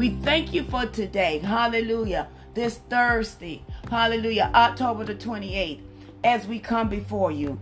We thank you for today. Hallelujah. This Thursday. Hallelujah. October the 28th. As we come before you,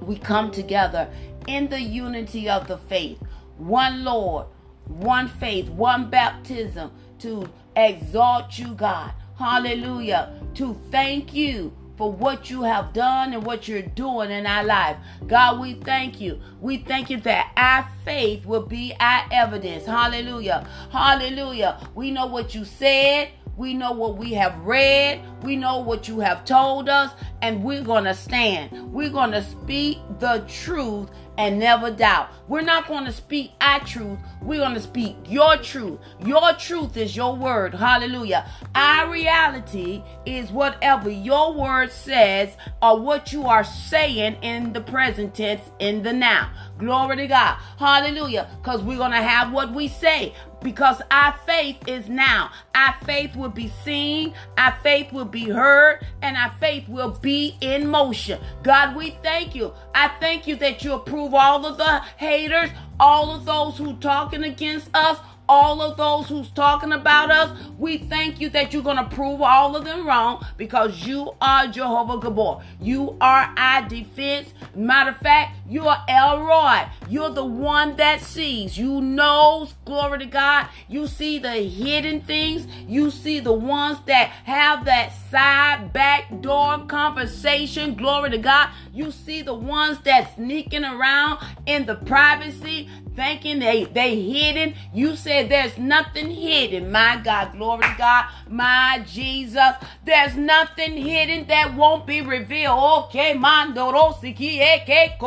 we come together in the unity of the faith. One Lord, one faith, one baptism to exalt you, God. Hallelujah. To thank you for what you have done and what you're doing in our life. God, we thank you. We thank you that our faith will be our evidence. Hallelujah. Hallelujah. We know what you said. We know what we have read. We know what you have told us. And we're going to stand. We're going to speak the truth and never doubt. We're not going to speak our truth. We're going to speak your truth. Your truth is your word. Hallelujah. Our reality is whatever your word says or what you are saying in the present tense in the now. Glory to God. Hallelujah. Because we're going to have what we say because our faith is now. Our faith will be seen, our faith will be heard, and our faith will be in motion. God, we thank you. I thank you that you approve all of the haters, all of those who talking against us, all of those who's talking about us, we thank you that you're going to prove all of them wrong because you are Jehovah Gabor. You are our defense. Matter of fact, you are El Roi. You're the one that sees. You knows, glory to God. You see the hidden things. You see the ones that have that side back door conversation. Glory to God. You see the ones that sneaking around in the privacy thinking they they hidden. You said there's nothing hidden. My God, glory to God, my Jesus. There's nothing hidden that won't be revealed. Okay, mandorosiki, eke.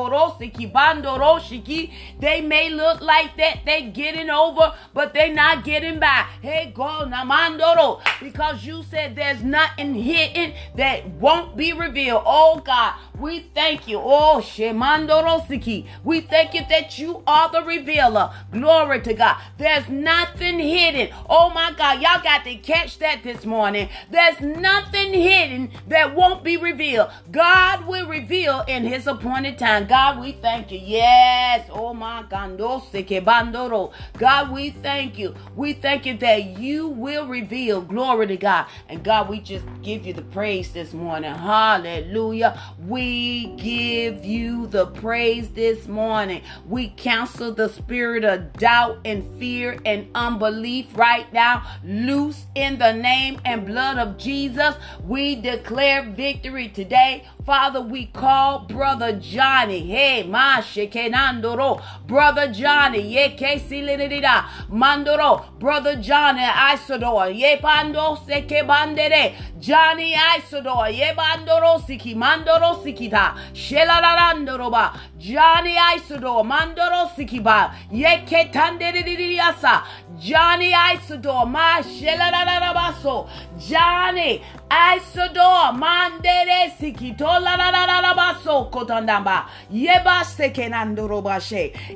They may look like that they getting over, but they not getting by. Hey, go namandoro, because you said there's nothing hidden that won't be revealed. Oh God, we thank you. Oh Shemando shemandorosiki. We thank you that you are the revealer. Glory to God. There's nothing hidden. Oh my God, y'all got to catch that this morning. There's nothing hidden that won't be revealed. God will reveal in his appointed time. God, we thank you. Yes. Oh my God. God, we thank you. We thank you that you will reveal. Glory to God. And God, we just give you the praise this morning. Hallelujah. We give you the praise this morning. We counsel the spirit of doubt and fear and unbelief right now. Loose in the name and blood of Jesus. We declare victory today. Father, we call Brother Johnny. Hey, ma shekenandoro. Brother Johnny. Ye kesilidida. Mandoro. Brother Johnny Isidore. Ye pando seke bandere. Johnny Isidore. Ye bandoro siki. Mandoro sikita. Shelarandoroba. Johnny Isidore. Mandoro sikiba. Ye ketanderidiasa. Johnny Isidore. Ma shelararabaso. Johnny Isidore. Mandere sikito.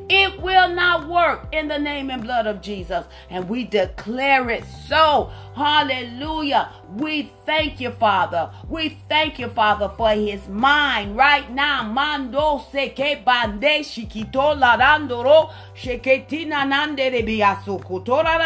It will not work in the name and blood of Jesus. And we declare it so. Hallelujah. We thank you, Father. We thank you, Father, for his mind right now. Mando seke bande shikito larandoro sheketina nandere biasu kutora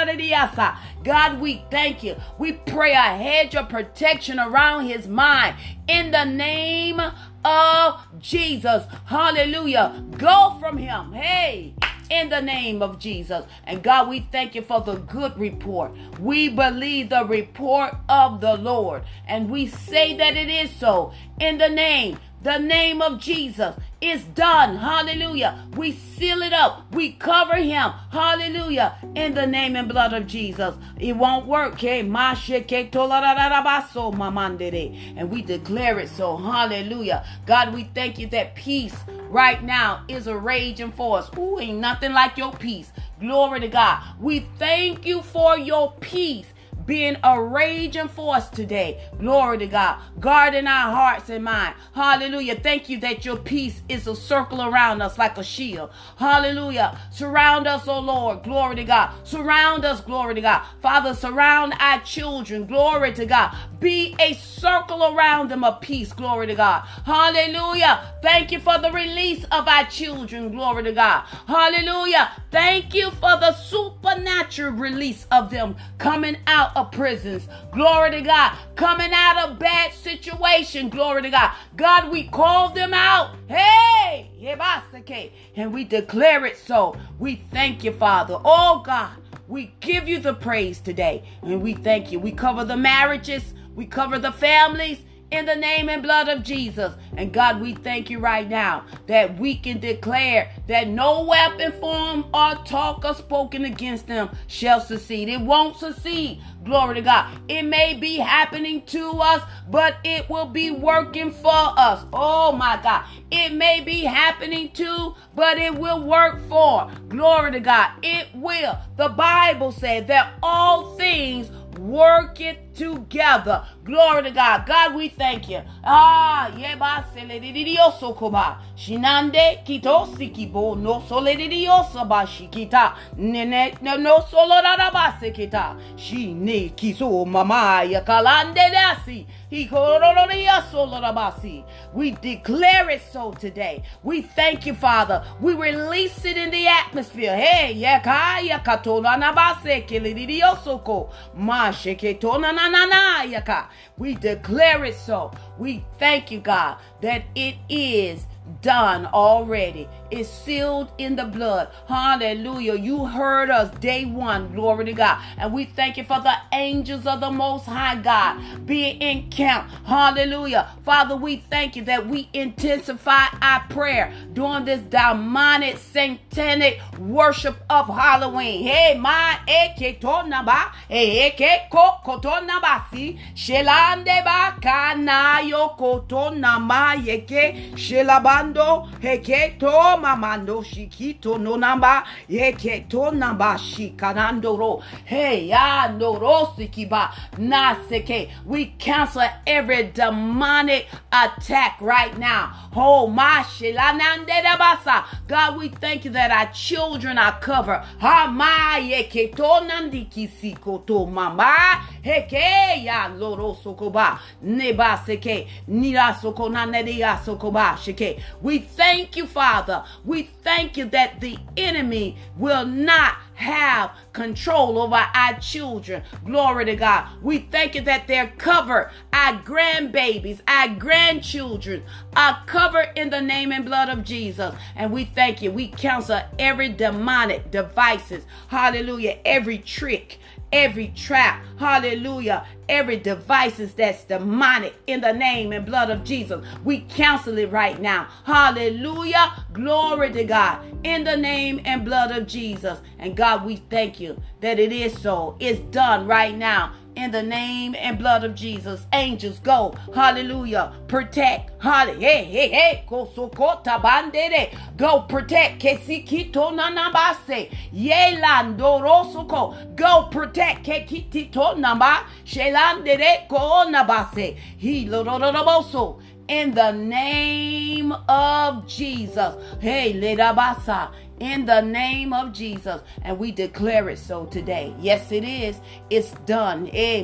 God, we thank you. We pray a hedge of protection around his mind in the name of Jesus. Hallelujah. Go from him. Hey in the name of Jesus. And God, we thank you for the good report. We believe the report of the Lord. And we say that it is so in the name, the name of Jesus. It's done. Hallelujah. We seal it up. We cover him. Hallelujah. In the name and blood of Jesus. It won't work. And we declare it so. Hallelujah. God, we thank you that peace right now is a raging force. Ooh, ain't nothing like your peace. Glory to God. We thank you for your peace being a raging force today. Glory to God. Guarding our hearts and mind. Hallelujah. Thank you that your peace is a circle around us like a shield. Hallelujah. Surround us, oh Lord. Glory to God. Surround us, glory to God. Father, surround our children. Glory to God. Be a circle around them of peace. Glory to God. Hallelujah. Thank you for the release of our children. Glory to God. Hallelujah. Thank you for the supernatural release of them coming out of prisons. Glory to God. Coming out of bad situation. Glory to God. God, we call them out. Hey, and we declare it so. We thank you, Father. Oh God, we give you the praise today. And we thank you. We cover the marriages. We cover the families in the name and blood of Jesus. And God, we thank you right now that we can declare that no weapon formed or talk or spoken against them shall succeed. It won't succeed. Glory to God. It may be happening to us, but it will be working for us. Oh my God. It may be happening to, but it will work for. Glory to God. It will. The Bible said that all things work it together. Glory to God. God, we thank you. Ah, yeba seledidio koba. Shinande kito sikibo no soledidio ba shikita. Nene no no solodaba sekita. Shine kiso mama yakalande dasi. We declare it so today. We thank you, Father. We release it in the atmosphere. Hey, yakaya katona nabase kelidiyosoko. Ma sheketona We declare it so. We thank you, God, that it is done already. It's sealed in the blood. Hallelujah. You heard us day one. Glory to God. And we thank you for the angels of the Most High God being in camp. Hallelujah. Father, we thank you that we intensify our prayer during this demonic, satanic worship of Halloween. Hey, my eh, eketonaba, ekeko eh, eh, kotonabasi, shelande ba kanayo kotonama yeke, shelabando, heketo mamando shikito no namba yeketo namba shikanandoro hey ya noro sikiba naseke. We cancel every demonic attack right now. Oh my basa. God we thank you that our children are covered. Ha ma yeketo nandiki sikoto mama loro sokoba neba seke nira sokona sokoba shike we thank you father we thank you that the enemy will not have control over our children. Glory to God. We thank you that they're covered. Our grandbabies, our grandchildren are covered in the name and blood of Jesus. And we thank you. We counsel every demonic devices. Hallelujah. Every trick, every trap, hallelujah, every devices that's demonic in the name and blood of Jesus. We cancel it right now. Hallelujah. Glory to God in the name and blood of Jesus. And God, we thank you that it is so. It's done right now in the name and blood of Jesus. Angels go. Hallelujah. Protect. Hallelujah. Hey, hey, hey. Kosokota bandere. Go protect. Kesikito nanabase. Yelandorosoko. Go protect. Kekitito namba. Shelandere ko nabase. He lororoboso in the name of Jesus. Hey, lerabasa in the name of Jesus. And we declare it so today. Yes, it is. It's done. Eh,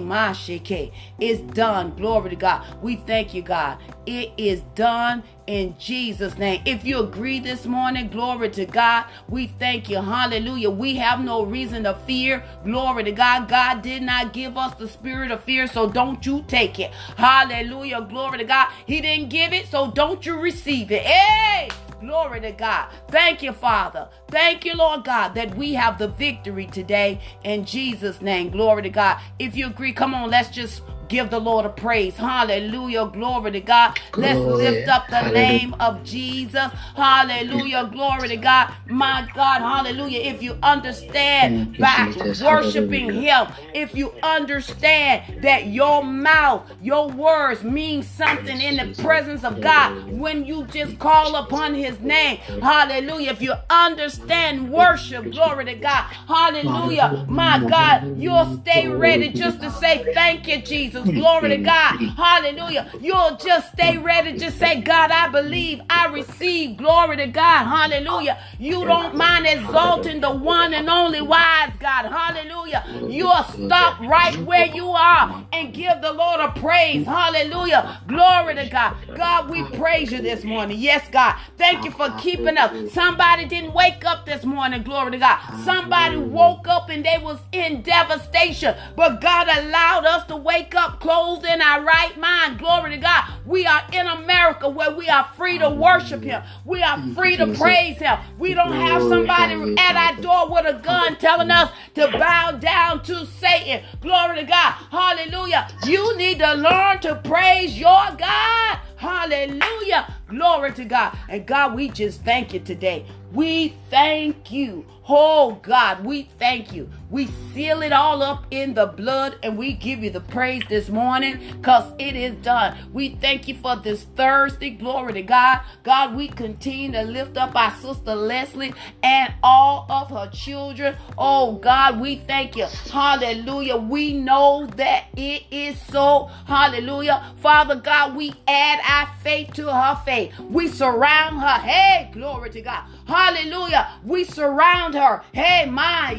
it's done. Glory to God. We thank you, God. It is done in Jesus' name. If you agree this morning, glory to God. We thank you. Hallelujah. We have no reason to fear. Glory to God. God did not give us the spirit of fear, so don't you take it. Hallelujah. Glory to God. He didn't give it, so don't you receive it. Hey! Glory to God. Thank you, Father. Thank you, Lord God, that we have the victory today in Jesus' name. Glory to God. If you agree, come on, let's just Give the Lord a praise. Hallelujah. Glory to God. Let's lift up the name of Jesus. Hallelujah. Glory to God. My God. Hallelujah. If you understand by worshiping Him, if you understand that your mouth, your words mean something in the presence of God when you just call upon His name. Hallelujah. If you understand worship, glory to God. Hallelujah. My God, you'll stay ready just to say thank you, Jesus. Jesus. Glory to God. Hallelujah. You'll just stay ready. Just say, God, I believe. I receive. Glory to God. Hallelujah. You don't mind exalting the one and only wise God. Hallelujah. You'll stop right where you are and give the Lord a praise. Hallelujah. Glory to God. God, we praise you this morning. Yes, God. Thank you for keeping us. Somebody didn't wake up this morning. Glory to God. Somebody woke up and they was in devastation. But God allowed us to wake up up, clothed in our right mind. Glory to God. We are in America where we are free to worship Him. We are free to praise Him. We don't have somebody at our door with a gun telling us to bow down to Satan. Glory to God. Hallelujah. You need to learn to praise your God. Hallelujah. Glory to God. And God, we just thank you today. We thank you. Oh God, we thank you. We seal it all up in the blood and we give you the praise this morning because it is done. We thank you for this Thursday. Glory to God. God, we continue to lift up our sister Leslie and all of her children. Oh God, we thank you. Hallelujah. We know that it is so. Hallelujah. Father God, we add our faith to her faith. We surround her. Hey, glory to God. Hallelujah. We surround her. Hey, my.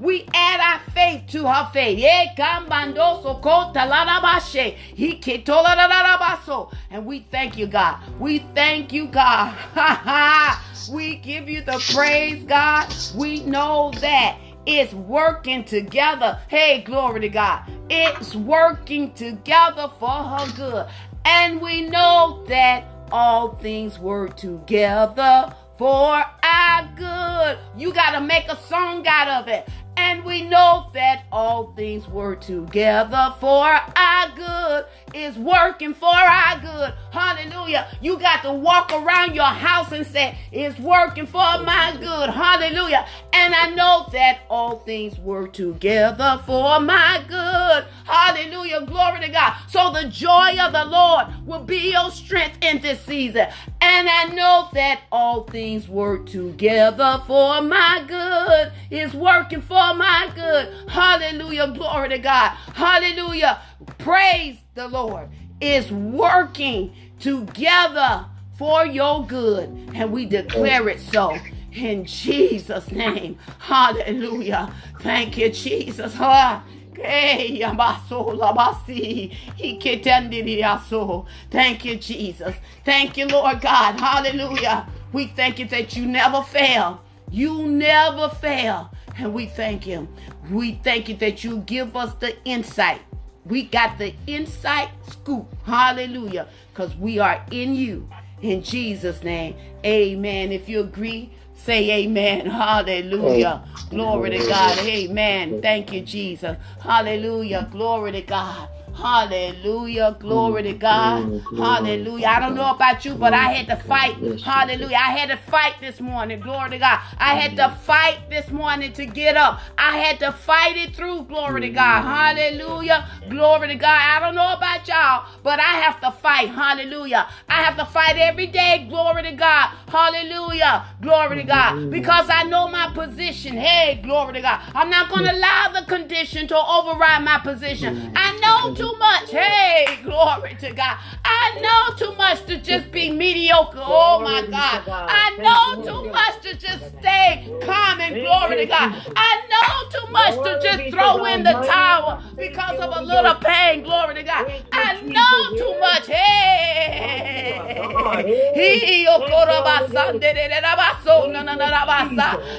We add our faith to her faith. And we thank you, God. We thank you, God. we give you the praise, God. We know that it's working together. Hey, glory to God. It's working together for her good. And we know that all things work together for our good. You got to make a song out of it. And we know that all things work together for our good. Is working for our good. Hallelujah. You got to walk around your house and say, It's working for my good. Hallelujah. And I know that all things work together for my good. Hallelujah. Glory to God. So the joy of the Lord will be your strength in this season. And I know that all things work together for my good. It's working for my good. Hallelujah. Glory to God. Hallelujah. Praise the Lord. is working together for your good. And we declare it so. In Jesus' name. Hallelujah. Thank you, Jesus. Thank you, Jesus. Thank you, Lord God. Hallelujah. We thank you that you never fail. You never fail. And we thank you. We thank you that you give us the insight. We got the insight scoop. Hallelujah. Because we are in you. In Jesus' name. Amen. If you agree, say amen. Hallelujah. Glory to God. Amen. Thank you, Jesus. Hallelujah. Glory to God. Hallelujah. Glory to God. Hallelujah. I don't know about you, but I had to fight. Hallelujah. I had to fight this morning. Glory to God. I had to fight this morning to get up. I had to fight it through. Glory to God. Hallelujah. Glory to God. I don't know about y'all, but I have to fight. Hallelujah. I have to fight every day. Glory to God. Hallelujah. Glory to God. Because I know my position. Hey, glory to God. I'm not going to allow the condition to override my position. I know too much. Hey, glory to God. I know too much to just be mediocre. Oh my God. I know too much to just stay calm and glory to God. I know too much to just throw in the towel because of a little pain. Glory to God. I know too much. Hey.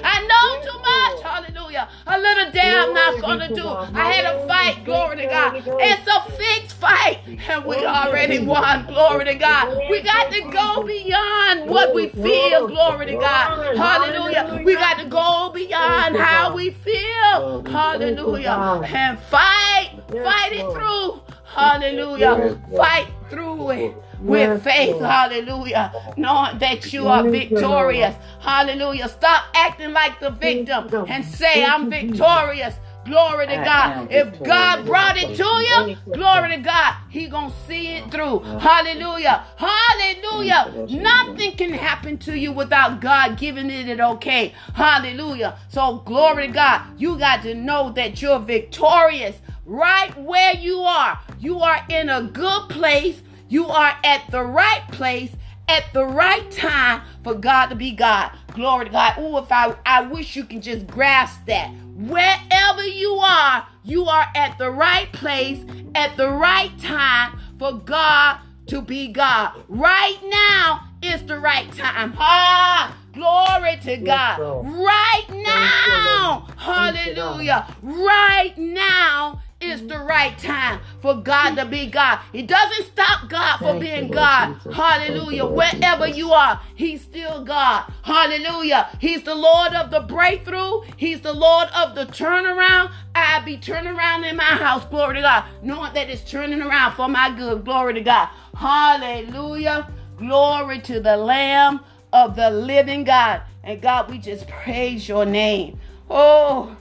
I know too much. Hallelujah. A little day I'm not going to do. I had a fight. Glory to God. It's a fixed fight and we already won. Glory to God. We got to go beyond what we feel. Glory to God. Hallelujah. We got to go beyond how we feel. Hallelujah. And fight. Fight it through. Hallelujah. Fight through it with faith. Hallelujah. Knowing that you are victorious. Hallelujah. Stop acting like the victim and say, I'm victorious. Glory to God. If God brought it to you, glory to God, He gonna see it through. Hallelujah. Hallelujah. Nothing can happen to you without God giving it an okay. Hallelujah. So glory to God. You got to know that you're victorious right where you are. You are in a good place. You are at the right place at the right time for God to be God. Glory to God. Oh, if I, I wish you can just grasp that. Wherever you are, you are at the right place at the right time for God to be God. Right now is the right time. Ah, glory to God. Right now, hallelujah. Right now is the right time for God to be God. It doesn't stop God from being God. Hallelujah. Wherever you are, He's still God. Hallelujah. He's the Lord of the breakthrough. He's the Lord of the turnaround. I be turning around in my house. Glory to God. Knowing that it's turning around for my good. Glory to God. Hallelujah. Glory to the Lamb of the living God. And God, we just praise your name. Oh,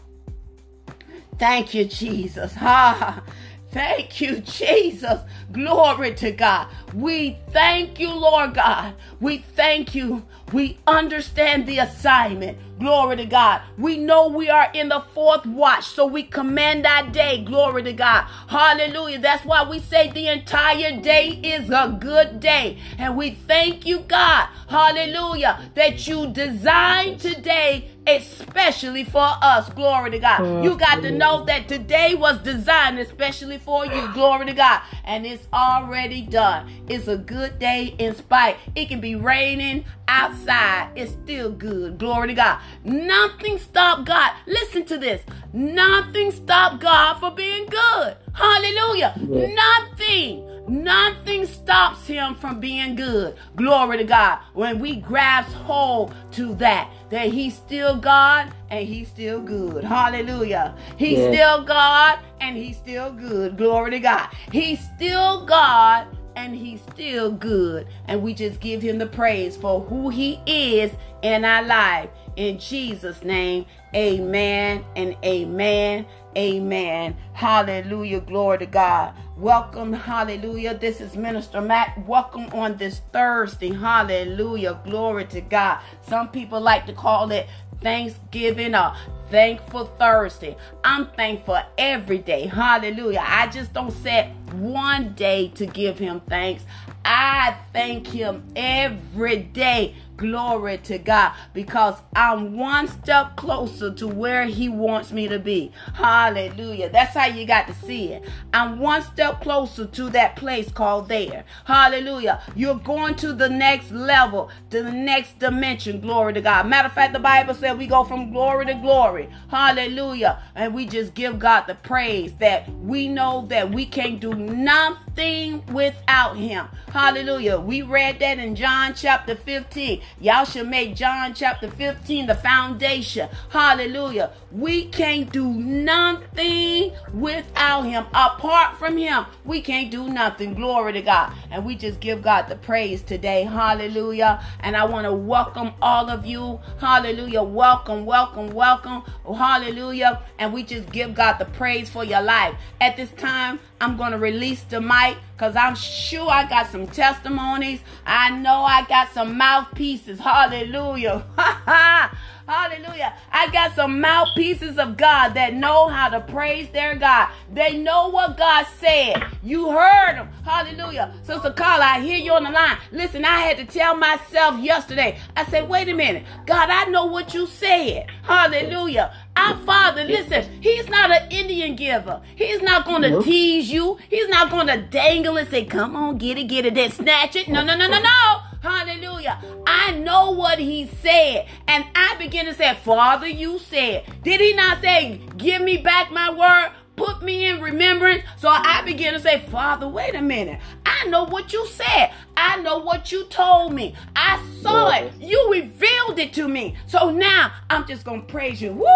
Thank you, Jesus. Ha. Thank you, Jesus. Glory to God. We thank you, Lord God. We thank you. We understand the assignment. Glory to God. We know we are in the fourth watch, so we command our day. Glory to God. Hallelujah. That's why we say the entire day is a good day. And we thank you, God. Hallelujah. That you designed today especially for us. Glory to God. You got to know that today was designed especially for you. Glory to God. And it's already done. It's a good day in spite. It can be raining outside. It's still good. Glory to God. Nothing stopped God. Listen to this. Nothing stopped God for being good. Hallelujah. Nothing. Nothing stops him from being good. Glory to God. When we grasp hold to that, that he's still God and he's still good. Hallelujah. He's yeah. still God and he's still good. Glory to God. He's still God and he's still good. And we just give him the praise for who he is in our life. In Jesus' name, amen and amen. Amen. Hallelujah. Glory to God. Welcome. Hallelujah. This is Minister Mack. Welcome on this Thursday. Hallelujah. Glory to God. Some people like to call it Thanksgiving or Thankful Thursday. I'm thankful every day. Hallelujah. I just don't set one day to give him thanks. I thank him every day Glory to God because I'm one step closer to where He wants me to be. Hallelujah. That's how you got to see it. I'm one step closer to that place called there. Hallelujah. You're going to the next level, to the next dimension. Glory to God. Matter of fact, the Bible said we go from glory to glory. Hallelujah. And we just give God the praise that we know that we can't do nothing without Him. Hallelujah. We read that in John chapter 15. Y'all should make John chapter 15 the foundation. Hallelujah. We can't do nothing without him. Apart from him, we can't do nothing. Glory to God. And we just give God the praise today. Hallelujah. And I want to welcome all of you. Hallelujah. Welcome, welcome, welcome. Oh, hallelujah. And we just give God the praise for your life. At this time, I'm going to release the mic Bye because I'm sure I got some testimonies. I know I got some mouthpieces. Hallelujah. Hallelujah. I got some mouthpieces of God that know how to praise their God. They know what God said. You heard them. Hallelujah. Sister Carla, I hear you on the line. Listen, I had to tell myself yesterday. I said, wait a minute. God, I know what you said. Hallelujah. Our Father, listen, He's not an Indian giver. He's not going to tease you. He's not going to dangle and say, come on, get it, get it, then snatch it. No, no, no, no, no. Hallelujah. I know what he said. And I begin to say, Father, you said. Did he not say, give me back my word? Put me in remembrance. So I began to say, Father, wait a minute. I know what you said. I know what you told me. I saw it. You revealed it to me. So now I'm just going to praise you. Woo,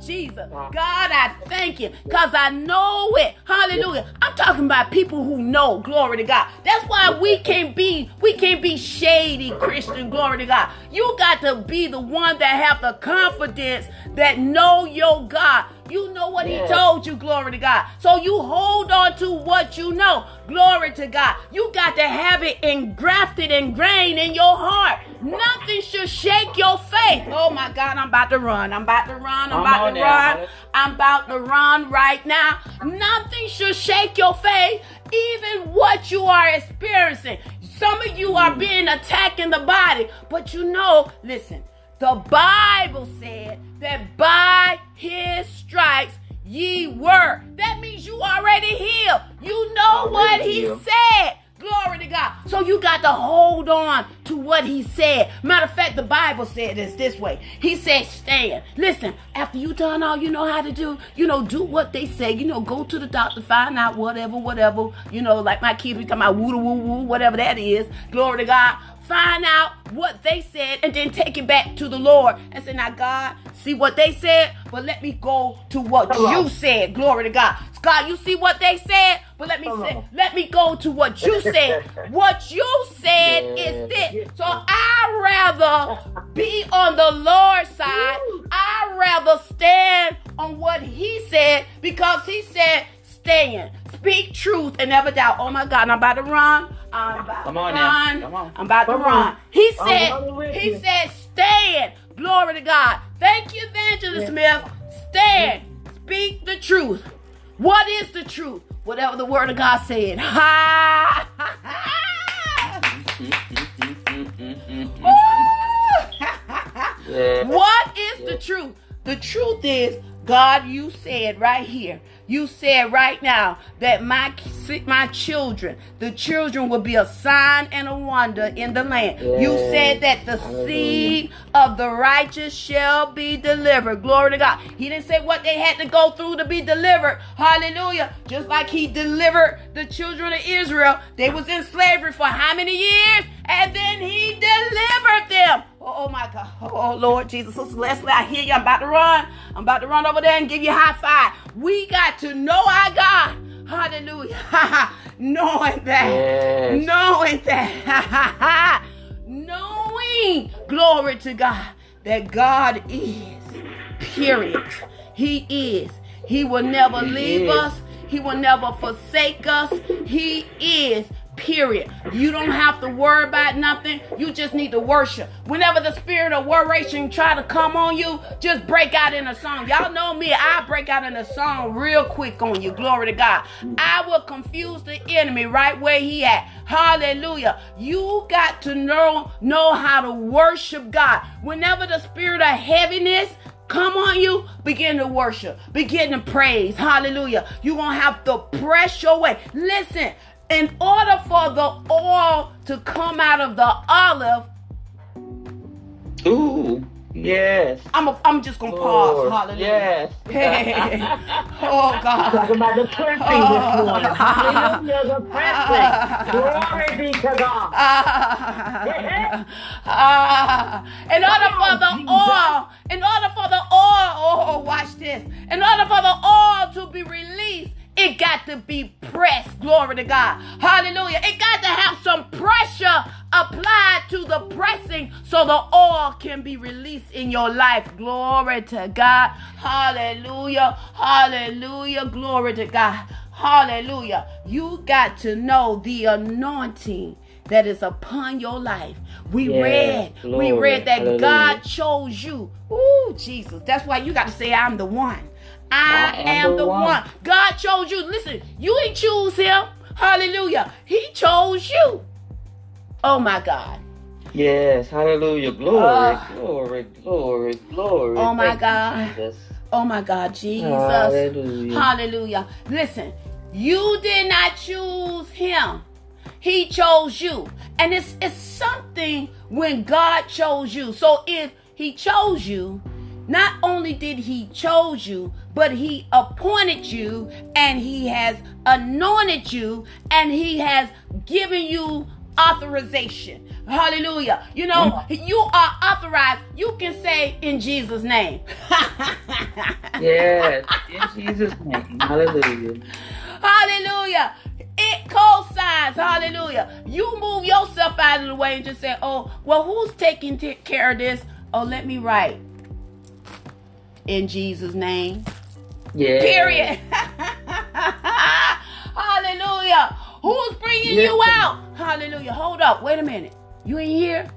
Jesus. God, I thank you because I know it. Hallelujah. I'm talking about people who know. Glory to God. That's why we can't be, we can't be shady Christian. Glory to God. You got to be the one that have the confidence that know your God. You know what he told you, glory to God. So you hold on to what you know, glory to God. You got to have it engrafted, ingrained in your heart. Nothing should shake your faith. Oh my God, I'm about to run. I'm about to run. I'm about to run. I'm about to run right now. Nothing should shake your faith, even what you are experiencing. Some of you are being attacked in the body, but you know, listen, the Bible said that by his stripes ye were. That means you already healed. You know already what he healed. said. Glory to God. So you got to hold on to what he said. Matter of fact, the Bible said this this way. He said, stand. Listen, after you done all you know how to do, you know, do what they say. You know, go to the doctor, find out whatever, whatever. You know, like my kids be talking about woo woo woo, whatever that is. Glory to God find out what they said and then take it back to the Lord and say, Now, God, see what they said, but let me go to what Hello. you said. Glory to God. God, you see what they said, but let me say, let me go to what you said. what you said yeah. is this. So I rather be on the Lord's side. I rather stand on what He said because He said, stand, speak truth, and never doubt. Oh my God, I'm about to run. I'm about Come on run. Now. Come on. I'm about Come to run. On. He said, he said, stand. Glory to God. Thank you, Evangelist Smith. Stand. Speak the truth. What is the truth? Whatever the word of God said. Ha! what is the truth? The truth is, God, you said right here you said right now that my my children, the children will be a sign and a wonder in the land. Yes. You said that the Hallelujah. seed of the righteous shall be delivered. Glory to God. He didn't say what they had to go through to be delivered. Hallelujah. Just like he delivered the children of Israel. They was in slavery for how many years? And then he delivered them. Oh, oh my God. Oh, oh Lord Jesus. Sister Leslie, I hear you. I'm about to run. I'm about to run over there and give you a high five. We got to know our God. Hallelujah. knowing that. Yes. Knowing that. knowing, glory to God, that God is. Period. He is. He will never he leave is. us. He will never forsake us. He is Period. You don't have to worry about nothing. You just need to worship. Whenever the spirit of worship try to come on you, just break out in a song. Y'all know me. I break out in a song real quick on you. Glory to God. I will confuse the enemy right where he at. Hallelujah. You got to know know how to worship God. Whenever the spirit of heaviness come on you, begin to worship, begin to praise. Hallelujah. You're going to have to press your way. Listen, in order for the oil to come out of the olive. Ooh. Yes. I'm a, I'm just gonna pause. Hallelujah. Yes. oh God. Talking about the pressing oh. this morning. Hallelujah. The pressing. Glory be to God. Uh, in order for the oil, in order for the oil, oh, watch this. In order for the oil to be released, it got to be pressed. Glory to God. Hallelujah. It got to have some pressure applied to the pressing so the oil can be released in your life. Glory to God. Hallelujah. Hallelujah. Glory to God. Hallelujah. You got to know the anointing that is upon your life. We yes, read, Lord, we read that hallelujah. God chose you. Ooh, Jesus. That's why you got to say, I'm the one. I, I am, am, the one. one. God chose you. Listen, you ain't choose him. Hallelujah. He chose you. Oh my God. Yes, hallelujah. Glory, uh, glory, glory, glory. Oh my Thank God. You, oh my God, Jesus. Hallelujah. Hallelujah. Listen, you did not choose him. He chose you. And it's it's something when God chose you. So if he chose you, not only did he chose you, but he appointed you and he has anointed you and he has given you authorization. Hallelujah. You know, mm-hmm. you are authorized. You can say in Jesus' name. yes, in Jesus' name. Hallelujah. Hallelujah. It co-signs. Hallelujah. You move yourself out of the way and just say, oh, well, who's taking care of this? Oh, let me write. In Jesus' name. Yeah. Period. Hallelujah. Who's bringing you out? Hallelujah. Hold up. Wait a minute. You ain't here?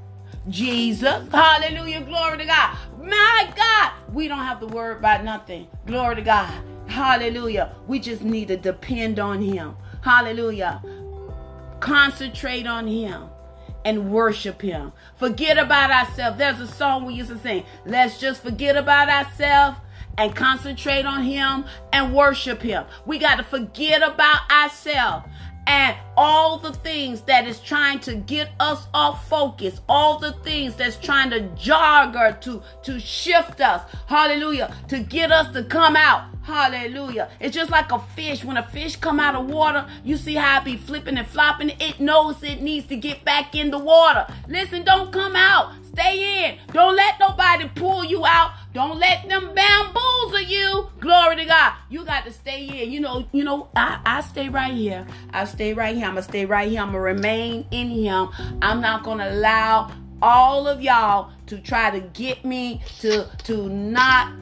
Jesus. Hallelujah. Glory to God. My God. We don't have to worry about nothing. Glory to God. Hallelujah. We just need to depend on Him. Hallelujah. Concentrate on Him and worship Him. Forget about ourselves. There's a song we used to sing. Let's just forget about ourselves and concentrate on Him and worship Him. We got to forget about ourselves and all the things that is trying to get us off focus, all the things that's trying to jog or to to shift us. Hallelujah. To get us to come out. Hallelujah. It's just like a fish. When a fish come out of water, you see how it be flipping and flopping. It knows it needs to get back in the water. Listen, don't come out. Stay in. Don't let nobody pull you out. Don't let them bamboozle you. Glory to God. You got to stay in. You know, you know, I, I stay right here. I stay right here. I'm gonna stay right here. I'm gonna remain in him. I'm not gonna allow all of y'all to try to get me to to not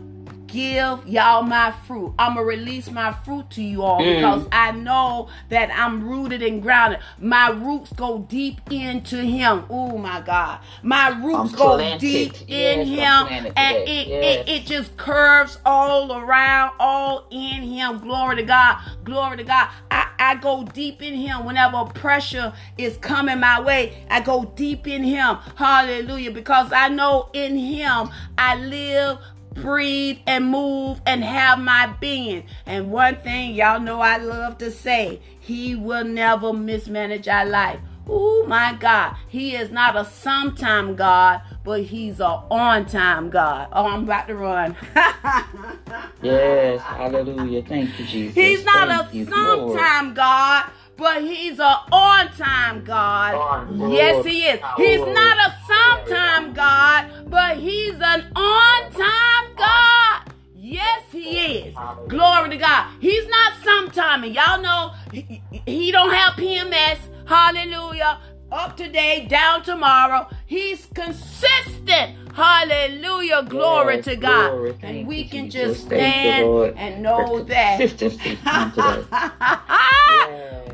give y'all my fruit. I'm gonna release my fruit to you all Mm. because I know that I'm rooted and grounded. My roots go deep into Him. Oh my God, my roots I'm go planted. deep in Yes, Him, and it, Yes. it it just curves all around, all in Him. Glory to God. Glory to God. I, I go deep in Him whenever pressure is coming my way. I go deep in Him. Hallelujah. Because I know in Him I live, breathe, and move and have my being. And one thing y'all know I love to say He will never mismanage our life. Oh my God. He is not a sometime God, but He's a on time God. Oh, I'm about to run. Yes. Hallelujah. Thank you, Jesus. He's not Thank a you, Lord. sometime God, but he's a on time God. Yes, he is. He's not a sometime God, but he's an on time God. Yes, he is. Glory to God. He's not sometime. And y'all know he, he don't have PMS. Hallelujah. Up today, down tomorrow. He's consistent. Hallelujah. Glory to God. glory. and we can Jesus. just you, stand and know that. Consistency on today. Yes.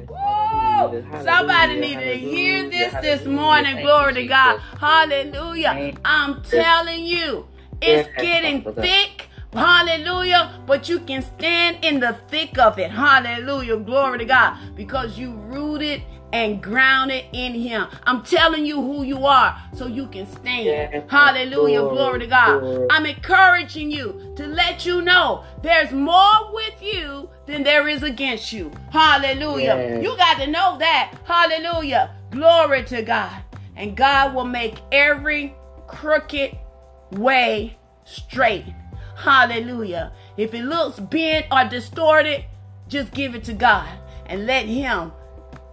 Woo! Somebody needed to hear this this morning. Glory to God. Hallelujah. I'm telling you, it's getting thick. Hallelujah. But you can stand in the thick of it. Hallelujah. Glory to God. Because you rooted and grounded in him. I'm telling you who you are so you can stand. Yes, Hallelujah. Lord, Glory to God. I'm encouraging you to let you know there's more with you than there is against you. Hallelujah. Yes. You got to know that. Hallelujah. Glory to God. And God will make every crooked way straight. Hallelujah. If it looks bent or distorted, just give it to God and let Him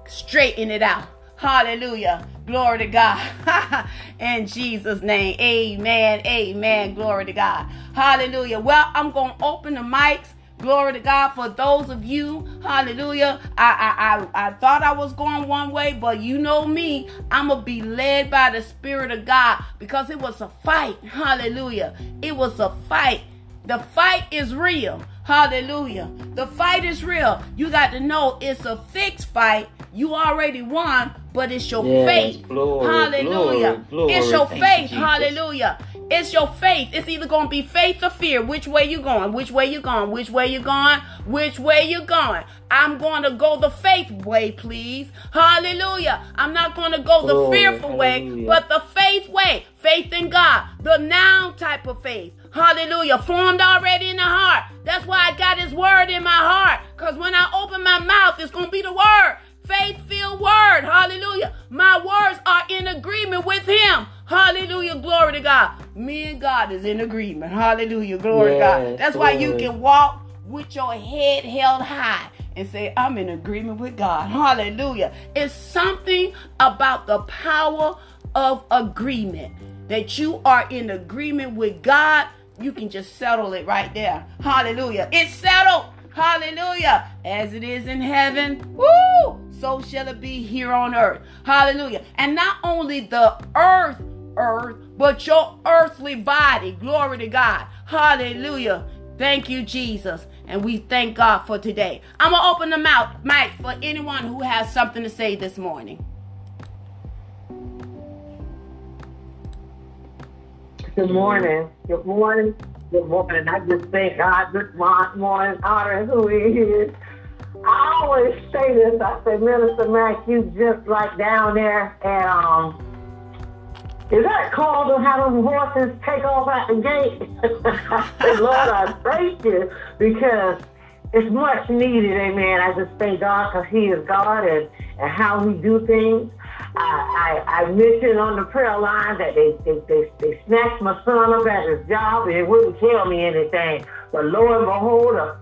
straighten it out. Hallelujah. Glory to God. In Jesus' name. Amen. Amen. Glory to God. Hallelujah. Well, I'm going to open the mics. Glory to God for those of you. Hallelujah. I, I I I thought I was going one way, but you know me. I'm gonna be led by the Spirit of God because it was a fight. Hallelujah. It was a fight. The fight is real. Hallelujah. The fight is real. You got to know it's a fixed fight. You already won, but it's your Yes, faith. glory, Hallelujah. glory, it's your. Thank faith. Jesus. Hallelujah. It's your faith. It's either going to be faith or fear. Which way you going? Which way you going? Which way you going? Which way you going? I'm going to go the faith way, please. Hallelujah. I'm not going to go the Glory, fearful way, but the faith way. Faith in God. The noun type of faith. Hallelujah. Formed already in the heart. That's why I got his word in my heart. Because when I open my mouth, it's going to be the word. faith filled word. Hallelujah. My words are in agreement with him. Hallelujah. Glory to God. Me and God is in agreement. Hallelujah. Glory yes, to God. That's why you can walk with your head held high and say, I'm in agreement with God. Hallelujah. It's something about the power of agreement that you are in agreement with God. You can just settle it right there. Hallelujah. It's settled. Hallelujah. As it is in heaven. Woo! So shall it be here on earth. Hallelujah. And not only the earth, earth, but your earthly body. Glory to God. Hallelujah. Thank you, Jesus. And we thank God for today. I'm going to open the mouth, mic for anyone who has something to say this morning. Good morning. Good morning. Good morning. I just thank God this morning, honoring who He is. I always say this. I say, Minister Mack, you just like down there and um, is that called to have them horses take off at the gate? Lord, I thank you because it's much needed, amen. I just thank God because He is God and, and how He do things. I, I, I mentioned on the prayer line that they, they, they, they snatched my son up at his job and it wouldn't tell me anything. But lo and behold, uh,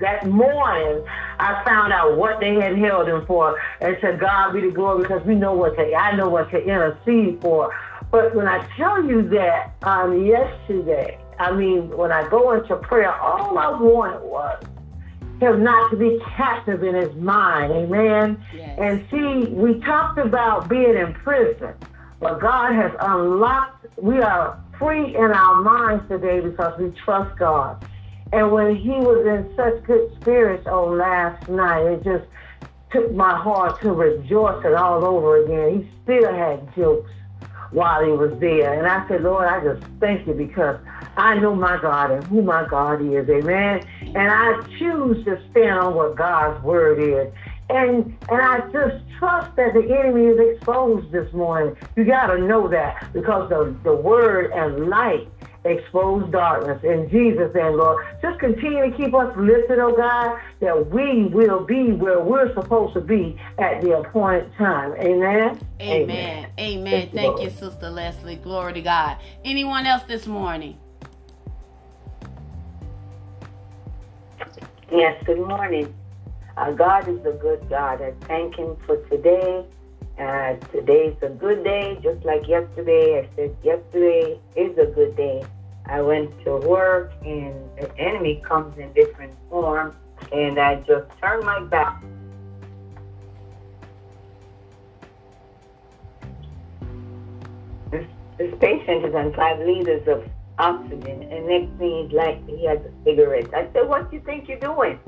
that morning, I found out what they had held him for. And said, God be the glory because we know what to, I know what to intercede for. But when I tell you that um, yesterday, I mean, when I go into prayer, all I wanted was him not to be captive in his mind. Amen. Yes. And see, we talked about being in prison, but God has unlocked, we are free in our minds today because we trust God. And when he was in such good spirits on last night, it just took my heart to rejoice it all over again. He still had jokes while he was there. And I said, Lord, I just thank you because I know my God and who my God is. Amen. And I choose to stand on what God's word is. And and I just trust that the enemy is exposed this morning. You gotta know that because the, the word and light expose darkness. In Jesus' and Lord. Just continue to keep us lifted, oh God, that we will be where we're supposed to be at the appointed time. Amen. Amen. Amen. Amen. Thank, Thank you, you, Sister Leslie. Glory to God. Anyone else this morning? Yes, good morning. Uh, God is a good God. I thank Him for today. Uh, today is a good day, just like yesterday. I said yesterday is a good day. I went to work and the enemy comes in different form and I just turned my back. This, this patient is on five liters of oxygen and next thing he's like he has a cigarette. I said, what do you think you're doing?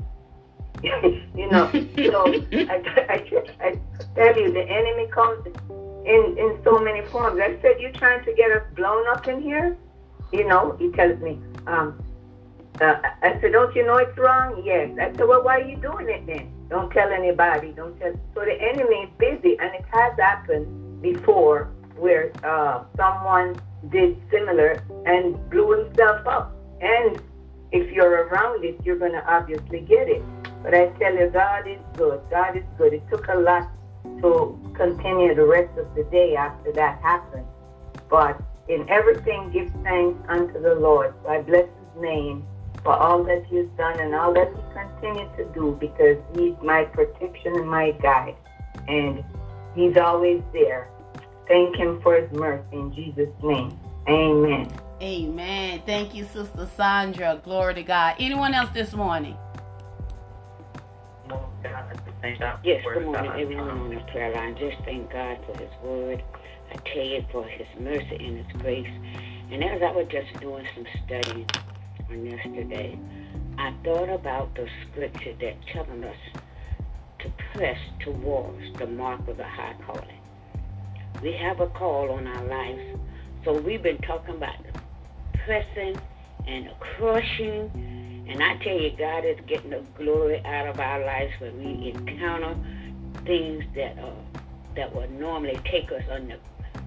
you know, so I, I, I tell you, the enemy comes in, in so many forms. I said, you trying to get us blown up in here? you know, he tells me, um, uh, I said, don't you know it's wrong? Yes. I said, well, why are you doing it then? Don't tell anybody. Don't tell. So the enemy is busy, and it has happened before where uh, someone did similar and blew himself up. And if you're around it, you're going to obviously get it. But I tell you, God is good. God is good. It took a lot to continue the rest of the day after that happened. But in everything, give thanks unto the Lord. So I bless his name for all that he's done and all that he continues to do because he's my protection and my guide. And he's always there. Thank him for his mercy in Jesus' name. Amen. Amen. Thank you, Sister Sandra. Glory to God. Anyone else this morning? Yes, good morning, everyone on the prayer line. Just thank God for his word. I tell you for his mercy and his grace. And as I was just doing some studying on yesterday, I thought about the scripture that telling us to press towards the mark of the high calling. We have a call on our lives, so we've been talking about pressing and crushing. And I tell you, God is getting the glory out of our lives when we encounter things that uh, that would normally take us on the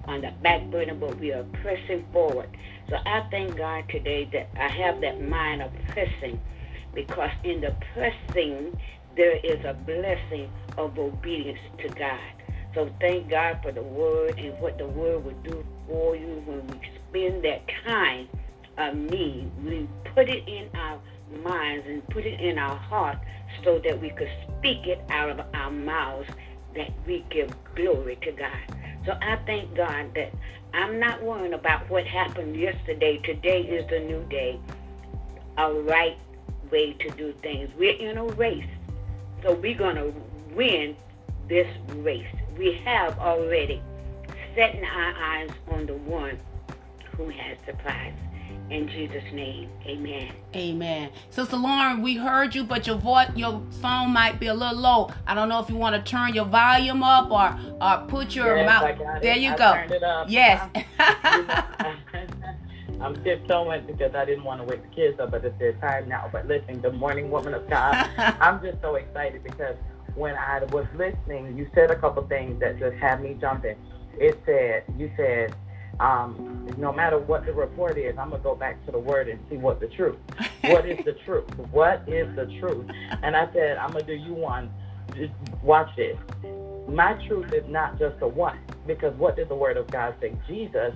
on the back burner, but we are pressing forward. So I thank God today that I have that mind of pressing because in the pressing, there is a blessing of obedience to God. So thank God for the word and what the word will do for you when we spend that time uh, of need. We put it in our minds and put it in our heart so that we could speak it out of our mouths that we give glory to God. So I thank God that I'm not worrying about what happened yesterday. Today is the new day. A right way to do things. We're in a race. So we're going to win this race. We have already setting our eyes on the one who has the prize. In Jesus' name, amen. Amen. Sister Lauren, we heard you, but your voice, your phone might be a little low. I don't know if you want to turn your volume up or or put your yes, mouth. There it. you I go. Turned it up. Yes. I'm tiptoeing because I didn't want to wake the kids up, but it's their time now. But listen, good morning, woman of God. I'm just so excited because when I was listening, you said a couple things that just had me jumping. It said, you said, um, no matter what the report is, I'm gonna go back to the word and see what the truth. What is the truth? What is the truth? And I said, I'm gonna do you one. Just watch this. My truth is not just a one, because what did the word of God say? Jesus,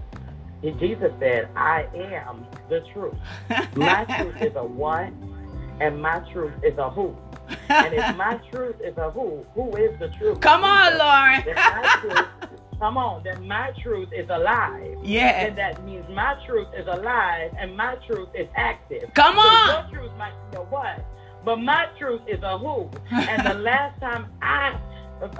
Jesus said, I am the truth. My truth is a one, and my truth is a who. And if my truth is a who, who is the truth? Come on, Lauren. Come on, then my truth is alive. Yeah. And that means my truth is alive and my truth is active. Come on. So your truth might be a what, but my truth is a who. and the last time I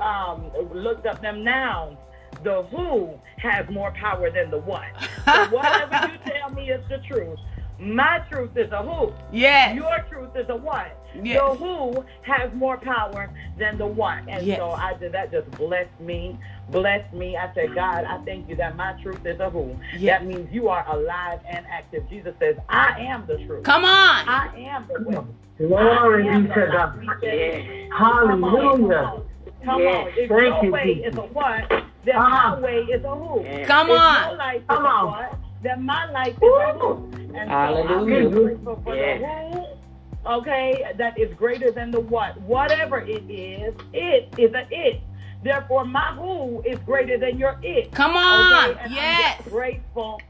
um, looked up them nouns, the who has more power than the what. So whatever you tell me is the truth. My truth is a who. Yes. Your truth is a what. Yes. The who has more power than the what. And yes. so I did that just blessed me. Blessed me. I said, God, I thank you that my truth is a who. Yes. That means you are alive and active. Jesus says, I am the truth. Come on. I am the way. Glory be to God. Yes. Hallelujah. Come Yes. on. If Thank your you, way Jesus. is a what, then Uh-huh. my way is a who. Yes. Come if on. your life is Come a on. what, then my life is a who. And so Hallelujah. I'm grateful for Yes. the who. Okay, that is greater than the what. Whatever it is, it is a it. Therefore, my who is greater than your it. Come on. Okay? Yes. I'm grateful.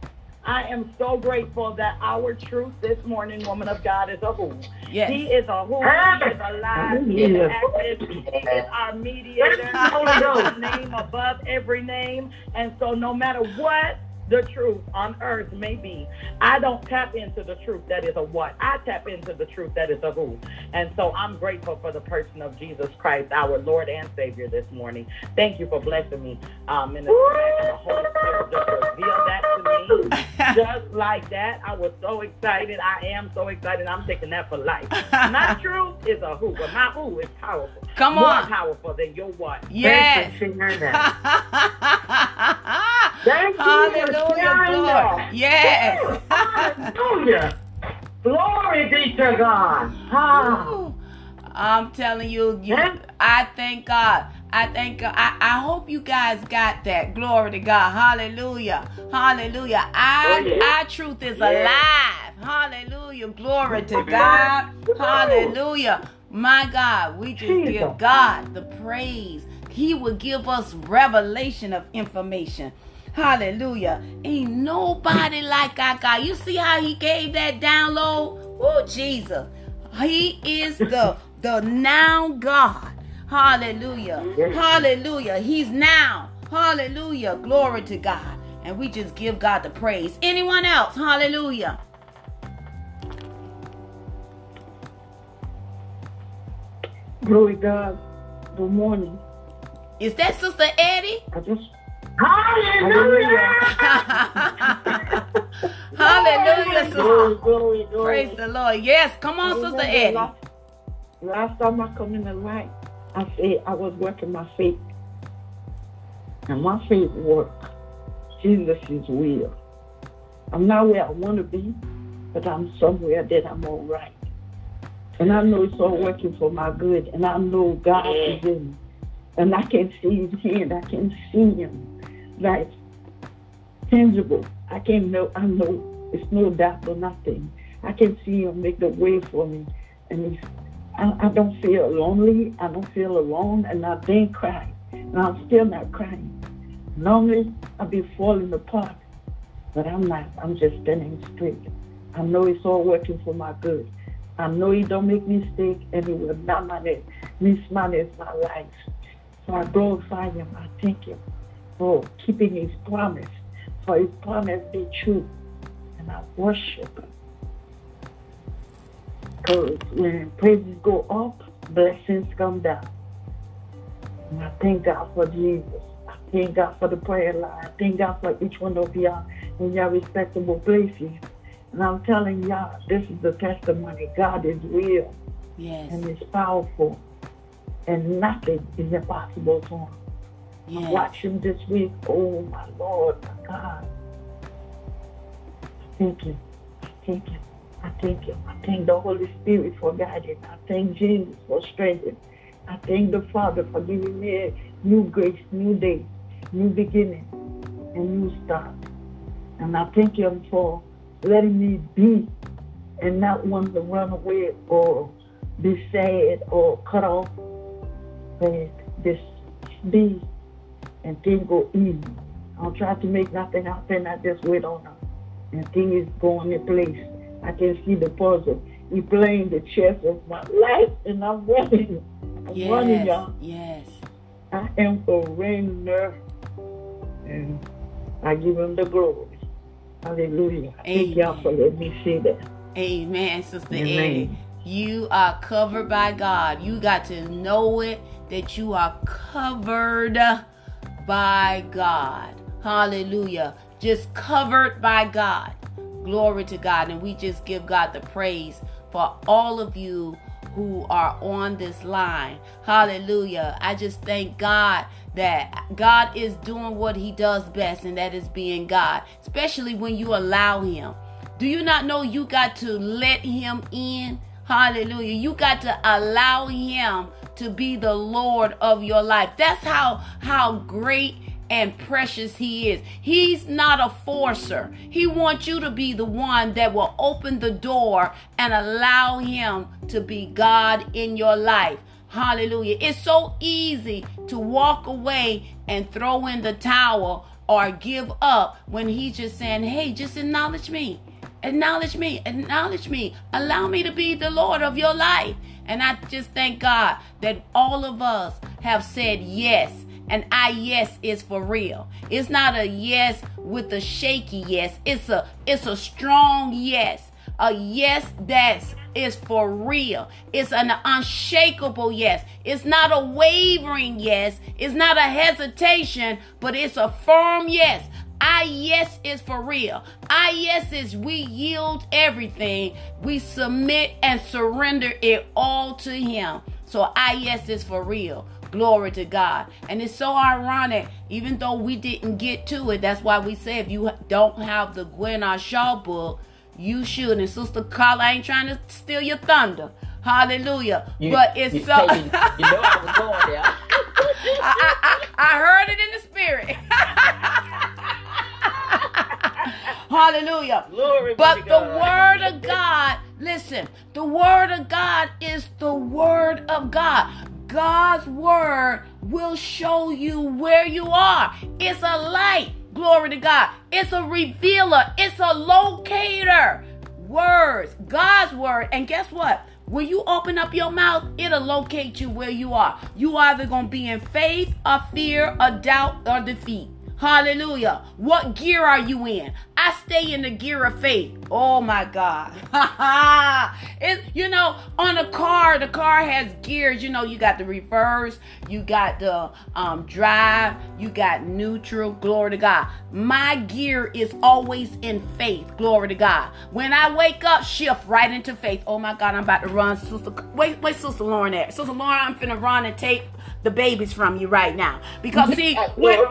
I am so grateful that our truth this morning, woman of God, is a who. Yes. He is a who. He is alive. He is active. He is our mediator. Holy He Ghost. name above every name. And so, no matter what the truth on earth may be, I don't tap into the truth that is a what. I tap into the truth that is a who. And so, I'm grateful for the person of Jesus Christ, our Lord and Savior, this morning. Thank you for blessing me, um, in the, the Holy Spirit just revealed that to me just like that. I was so excited. I am so excited. I'm taking that for life. My truth is a who, but my who is powerful. Come on, More on. powerful than your what. Yes. Thank you for sharing that. Thank you Hallelujah, glory. Yes. Hallelujah. Glory be to God. Ah. I'm telling you, you Huh? I thank God. I thank God. I, I hope you guys got that. Glory to God. Hallelujah. Hallelujah. I, Oh. Our truth is alive. Hallelujah. Glory to God. Hallelujah. My God, we just give God the praise. He will give us revelation of information. Hallelujah. Ain't nobody like our God. You see how he gave that download? Oh, Jesus. He is the the now God. Hallelujah. Hallelujah. He's now. Hallelujah. Glory to God. And we just give God the praise. Anyone else? Hallelujah. Glory God. Good morning. Is that Sister Eddie? I just Hallelujah. Hallelujah, sister. glory, glory, glory. Praise the Lord. Yes, come on, Sister Eddie. Last, last time I come in the light, I said I was working my faith. And my faith worked. Jesus is real. I'm not where I want to be, but I'm somewhere that I'm all right. And I know it's all working for my good. And I know God is in me. And I can see his hand. I can see him. Like tangible. I can know I know it's no doubt or nothing. I can see him make the way for me. And he's I, I don't feel lonely. I don't feel alone, and I didn't cry. And I'm still not crying. Normally, I'd be falling apart, but I'm not. I'm just standing straight. I know it's all working for my good. I know He don't make mistakes, and He will not manage, mismanage my life. So I glorify Him. I thank Him for keeping His promise, for His promise be true, and I worship Him. Because when praises go up, blessings come down. And I thank God for Jesus. I thank God for the prayer line. I thank God for each one of y'all in your respectable places. And I'm telling y'all, this is the testimony. God is real. Yes. And it's powerful. And nothing is impossible to him. Yes. I'm watching this week. Oh, my Lord, my God. Thank you. Thank you. I thank you. I thank the Holy Spirit for guiding. I thank Jesus for strengthening. I thank the Father for giving me a new grace, new day, new beginning, and new start. And I thank Him for letting me be and not want to run away or be sad or cut off, but just be and things go easy. I don't try to make nothing happen. I just wait on Him. And things is going in place. I can see the puzzle. He playing the chess of my life, and I'm running. I'm yes. running, y'all. Yes. I am a winner, and I give him the glory. Hallelujah. Thank y'all for letting me say that. Amen, Sister Amen. Eddie. You are covered by God. You got to know it that you are covered by God. Hallelujah. Just covered by God. Glory to God. And we just give God the praise for all of you who are on this line. Hallelujah. I just thank God that God is doing what he does best, and that is being God, especially when you allow him. Do you not know you got to let him in? Hallelujah. You got to allow him to be the Lord of your life. That's how how great and precious he is. He's not a forcer. He wants you to be the one that will open the door and allow him to be God in your life. Hallelujah. It's so easy to walk away and throw in the towel or give up when he's just saying, hey, just acknowledge me. Acknowledge me. Acknowledge me. Allow me to be the Lord of your life. And I just thank God that all of us have said yes. And I yes is for real. It's not a yes with a shaky yes. It's a it's a strong yes. A yes that's is for real. It's an unshakable yes. It's not a wavering yes. It's not a hesitation, but it's a firm yes. I yes is for real. I yes is we yield everything. We submit and surrender it all to Him. So I yes is for real. Glory to God. And it's so ironic, even though we didn't get to it. That's why we say if you don't have the Gwen R. Shaw book, you should. And Sister Carla ain't trying to steal your thunder. Hallelujah. You- but it's you, so. you know I was going there. I, I, I, I heard it in the spirit. Hallelujah. Glory But the word of God, listen, the word of God is the word of God. God's word will show you where you are. It's a light. Glory to God. It's a revealer. It's a locator. Words, God's word. And guess what? When you open up your mouth, it'll locate you where you are. You either to be in faith or fear or doubt or defeat. Hallelujah. What gear are you in? I stay in the gear of faith. Oh my God. it, you know, on a car, the car has gears. You know, you got the reverse, you got the um, drive, you got neutral. Glory to God. My gear is always in faith. Glory to God. When I wake up, shift right into faith. Oh my God, I'm about to run. Sister, wait, wait, Sister Lauren there. Sister Lauren, I'm finna run and take the babies from you right now. Because see, when,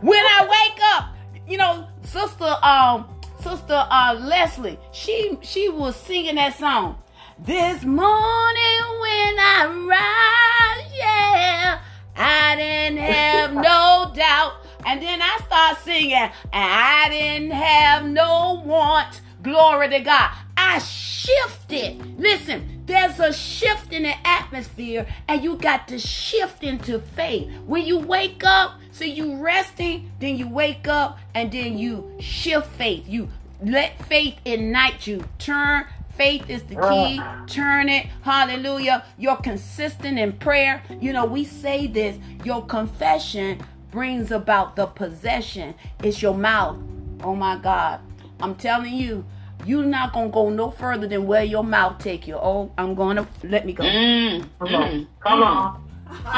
when I wake up, you know, sister um sister uh Leslie, she she was singing that song. This morning when I rise, yeah, I didn't have no doubt. And then I start singing, and I didn't have no want. Glory to God. I shifted. Listen, there's a shift in the atmosphere, and you got to shift into faith. When you wake up, so you resting, then you wake up, and then you shift faith. You let faith ignite you. Turn Faith is the key. Turn it. Hallelujah. You're consistent in prayer. You know, we say this your confession brings about the possession. It's your mouth. Oh my God. I'm telling you, you're not gonna go no further than where your mouth take you. Oh, I'm gonna let me go. Mm, come on, mm, come on.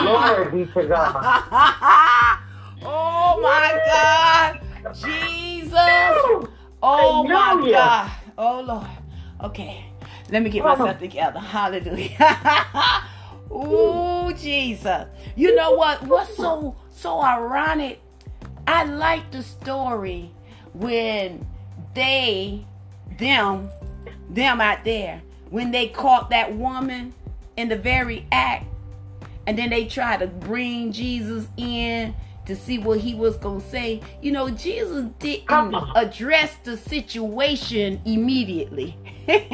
Glory be to God. oh my God, Jesus. Oh my God. Oh Lord. Okay, let me get myself together. Hallelujah. Ooh, Jesus. You know what? What's so so ironic? I like the story when they, them, them out there, when they caught that woman in the very act, and then they tried to bring Jesus in to see what he was going to say. You know, Jesus didn't address the situation immediately. see,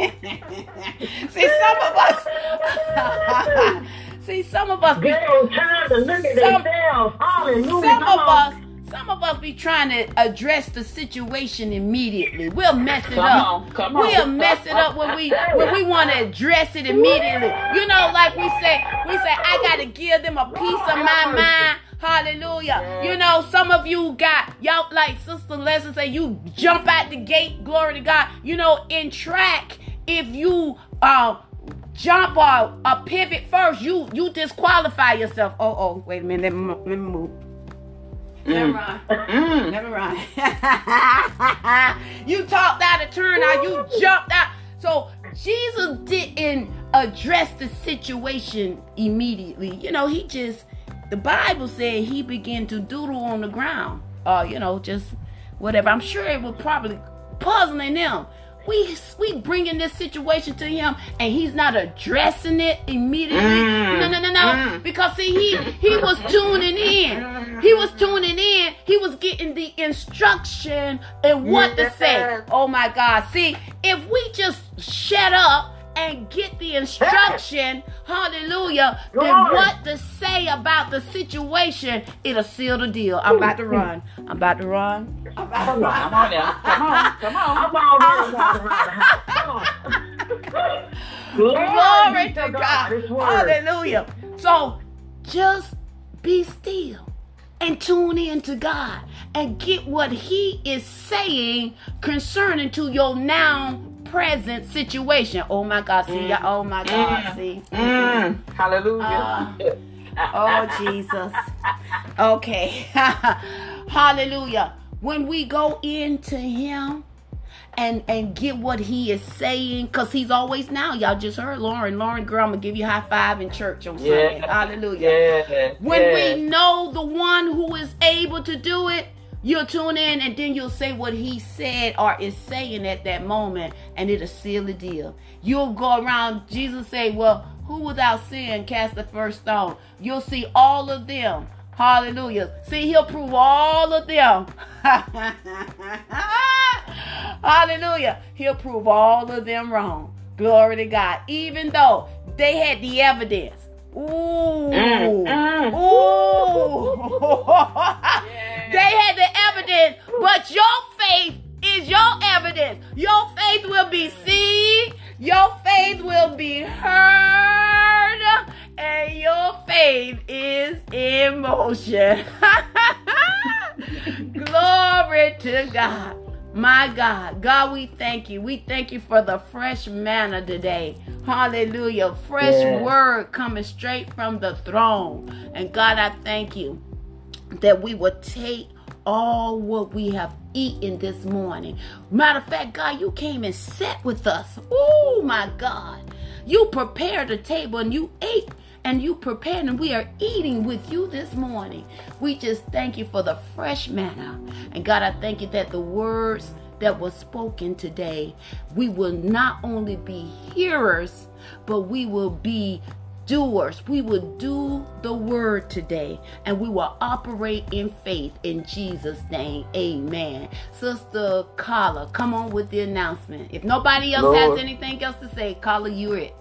some of us. see, some of us. Be, time to look at some. Some of us. Some of us be trying to address the situation immediately. We'll mess it come up. On, come on. We'll mess it up when we when we want to address it immediately. You know, like we say, we say, I gotta give them a piece of my mind Hallelujah. You know, some of you got, y'all, like Sister Leslie say, you jump out the gate, glory to God. You know, in track, if you uh, jump or a pivot first, you you disqualify yourself. Oh, oh, wait a minute, let me, let me move. Mm. Never mind. Mm. Never mind. you talked out of turn out, you jumped out. So Jesus didn't address the situation immediately. You know, he just the Bible said he began to doodle on the ground. Uh, you know, just whatever. I'm sure it was probably puzzling them. We we bringing this situation to him, and he's not addressing it immediately. Mm, no, no, no, no. Mm. Because see, he he was tuning in. He was tuning in. He was getting the instruction and what to say. Oh my God! See, if we just shut up and get the instruction, hallelujah, then what to say about the situation, it'll seal the deal. I'm about to run. I'm about to run. I'm about to run. Come on now. Come on. Come on. Come on. Glory to God. Hallelujah. So just be still and tune in to God and get what He is saying concerning to your now present situation. Oh my God, see, mm. oh my God, mm. see. Mm. Hallelujah. Uh, oh Jesus. Okay. Hallelujah. When we go into Him and and get what He is saying, because He's always now. Y'all just heard Lauren. Lauren, girl, I'm gonna give you high five in church on Sunday. Yeah. Hallelujah. Yeah. When yeah. we know the one who is able to do it, You'll tune in and then you'll say what he said or is saying at that moment, and it'll seal the deal. You'll go around, Jesus say, Well, who without sin cast the first stone? You'll see all of them. Hallelujah. See, he'll prove all of them. Hallelujah. He'll prove all of them wrong. Glory to God. Even though they had the evidence. Ooh. Mm, mm. Ooh. They had the evidence, but your faith is your evidence. Your faith will be seen, your faith will be heard, and your faith is in motion. Glory to God. My God, God, we thank you. We thank you for the fresh manna today. Hallelujah. Fresh yeah. word coming straight from the throne. And God, I thank you that we will take all what we have eaten this morning. Matter of fact, God, you came and sat with us. Oh, my God. You prepared a table and you ate and you prepared and we are eating with you this morning. We just thank you for the fresh manna. And God, I thank you that the words that was spoken today, we will not only be hearers, but we will be doers. We will do the word today and we will operate in faith in Jesus' name. Amen. Sister Carla, come on with the announcement. If nobody else Lord. has anything else to say, Carla, you're it.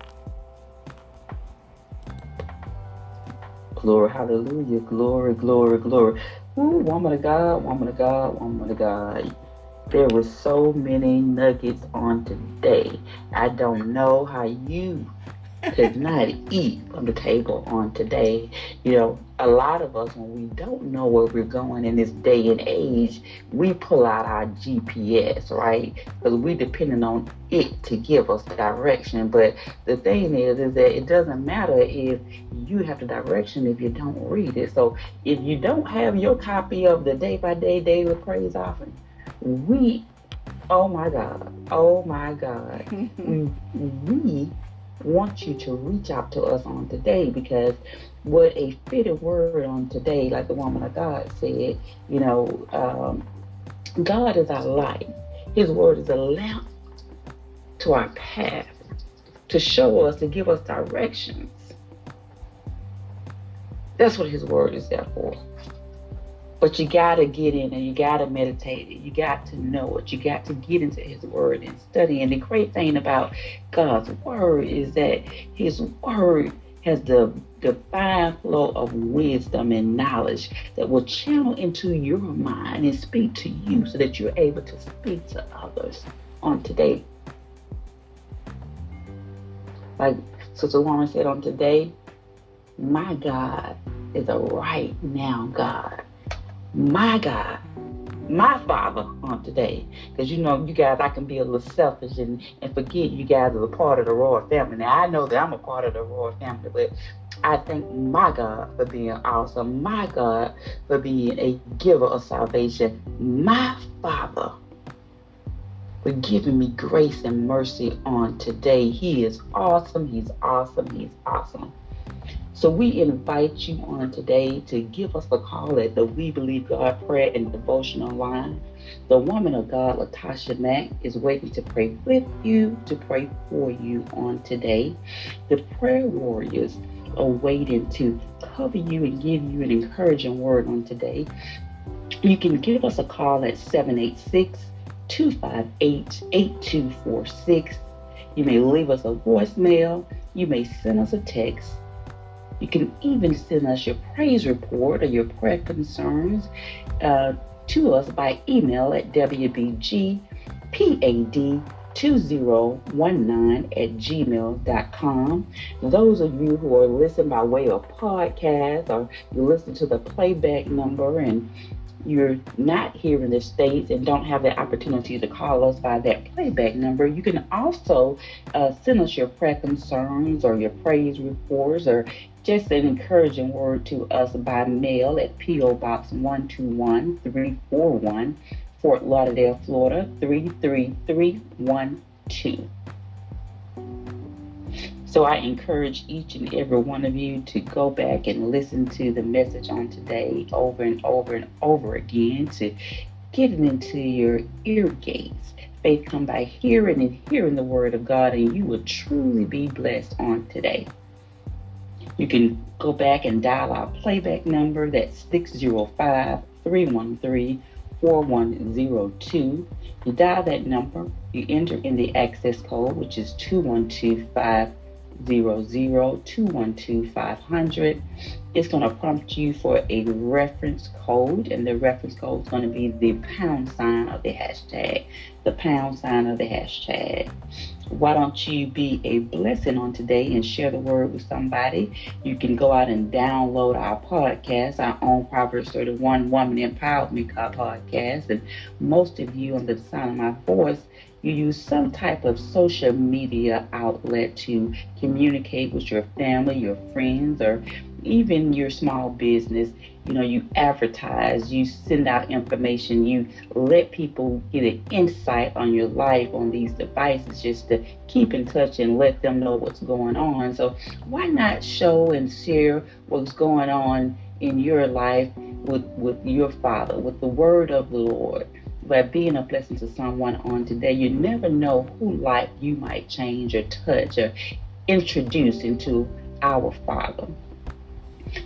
Glory, hallelujah, glory, glory, glory. Ooh, woman of God, woman of God, woman of God. There were so many nuggets on today. I don't know how you could not eat from the table on today. You know, a lot of us, when we don't know where we're going in this day and age, we pull out our GPS, right? Because we're depending on it to give us direction. But the thing is, is that it doesn't matter if you have the direction if you don't read it. So if you don't have your copy of the day by day daily praise offering, we, oh my God, oh my God, we want you to reach out to us on today because what a fitted word on today, like the woman of God said, you know, um, God is our light. His word is a lamp to our path to show us, to give us directions. That's what his word is there for. But you got to get in and you got to meditate it. You got to know it. You got to get into His Word and study. And the great thing about God's Word is that His Word has the divine flow of wisdom and knowledge that will channel into your mind and speak to you so that you're able to speak to others on today. Like Sister Warren said on today, my God is a right now God my God, my Father on today. Because you know, you guys, I can be a little selfish and, and forget you guys are a part of the royal family. Now, I know that I'm a part of the royal family, but I thank my God for being awesome, my God for being a giver of salvation, my Father for giving me grace and mercy on today. He is awesome, He's awesome, He's awesome. So we invite you on today to give us a call at the We Believe God Prayer and Devotional line. The woman of God, Latasha Mack, is waiting to pray with you, to pray for you on today. The prayer warriors are waiting to cover you and give you an encouraging word on today. You can give us a call at 786 258 8246. You may leave us a voicemail. You may send us a text you can even send us your praise report or your prayer concerns uh, to us by email at wbgpad2019 at gmail.com. Those of you who are listening by way of podcast or you listen to the playback number and you're not here in the States and don't have the opportunity to call us by that playback number, you can also uh, send us your prayer concerns or your praise reports or just an encouraging word to us by mail at P.O. Box 121341, Fort Lauderdale, Florida 33312. So I encourage each and every one of you to go back and listen to the message on today over and over and over again to get it into your ear gates. Faith come by hearing and hearing the word of God, and you will truly be blessed on today. You can go back and dial our playback number that's 605 313 4102. You dial that number, you enter in the access code, which is 2125 212 It's going to prompt you for a reference code, and the reference code is going to be the pound sign of the hashtag. The pound sign of the hashtag. Why don't you be a blessing on today and share the word with somebody? You can go out and download our podcast, our own Proverbs 31 Woman Empowerment podcast. And most of you, under the sound of my voice, you use some type of social media outlet to communicate with your family, your friends, or even your small business. You know, you advertise, you send out information, you let people get an insight on your life on these devices just to keep in touch and let them know what's going on. So, why not show and share what's going on in your life with, with your Father, with the word of the Lord? By being a blessing to someone on today. You never know who life you might change or touch or introduce into our Father.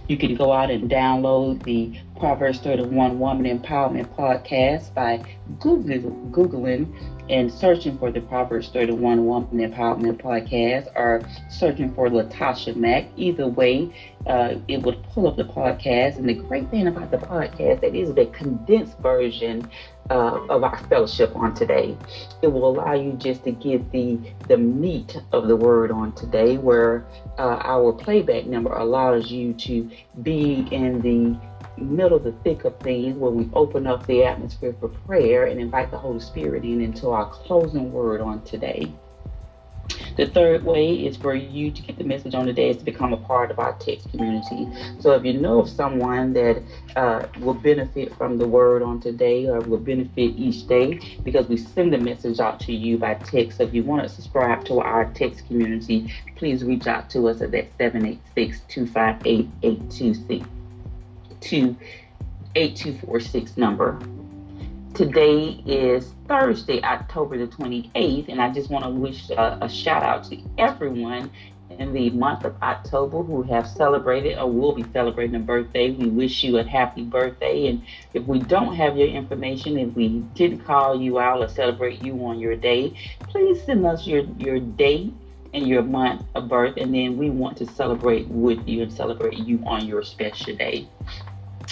You can go out and download the Proverbs 31 Woman Empowerment Podcast by Googling, Googling and searching for the Proverbs 31 Woman Empowerment Podcast or searching for Latasha Mack. Either way, uh, it would pull up the podcast. And the great thing about the podcast, it is the condensed version uh, of our fellowship on today. It will allow you just to get the the meat of the word on today, where uh, our playback number allows you to be in the middle of the thick of things where we open up the atmosphere for prayer and invite the Holy Spirit in into our closing word on today. The third way is for you to get the message on today is to become a part of our text community. So if you know of someone that uh, will benefit from the word on today or will benefit each day, because we send the message out to you by text. So if you want to subscribe to our text community, please reach out to us at that 786 258 8246 number. Today is Thursday, October the 28th, and I just want to wish a, a, shout out to everyone in the month of October who have celebrated or will be celebrating a birthday. We wish you a happy birthday, and if we don't have your information, if we didn't call you out or celebrate you on your day, please send us your, your date and your month of birth, and then we want to celebrate with you and celebrate you on your special day.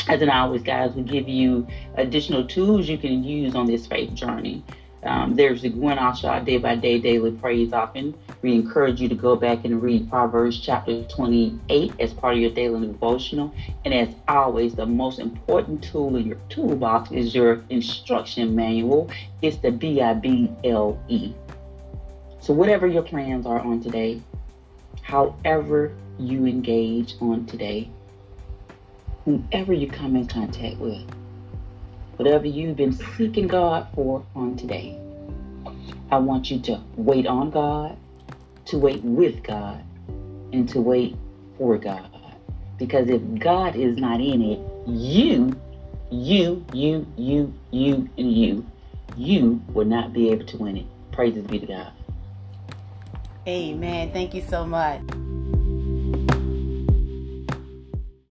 As an always, guys, we give you additional tools you can use on this faith journey. Um, there's the Gwen R. Shaw Day by Day Daily Praise Often. We encourage you to go back and read Proverbs chapter 28 as part of your daily devotional. And as always, the most important tool in your toolbox is your instruction manual. It's the B I B L E. So, whatever your plans are on today, however you engage on today, whomever you come in contact with, whatever you've been seeking God for on today, I want you to wait on God, to wait with God, and to wait for God. Because if God is not in it, you, you, you, you, you, and you, you will not be able to win it. Praises be to God. Amen. Thank you so much.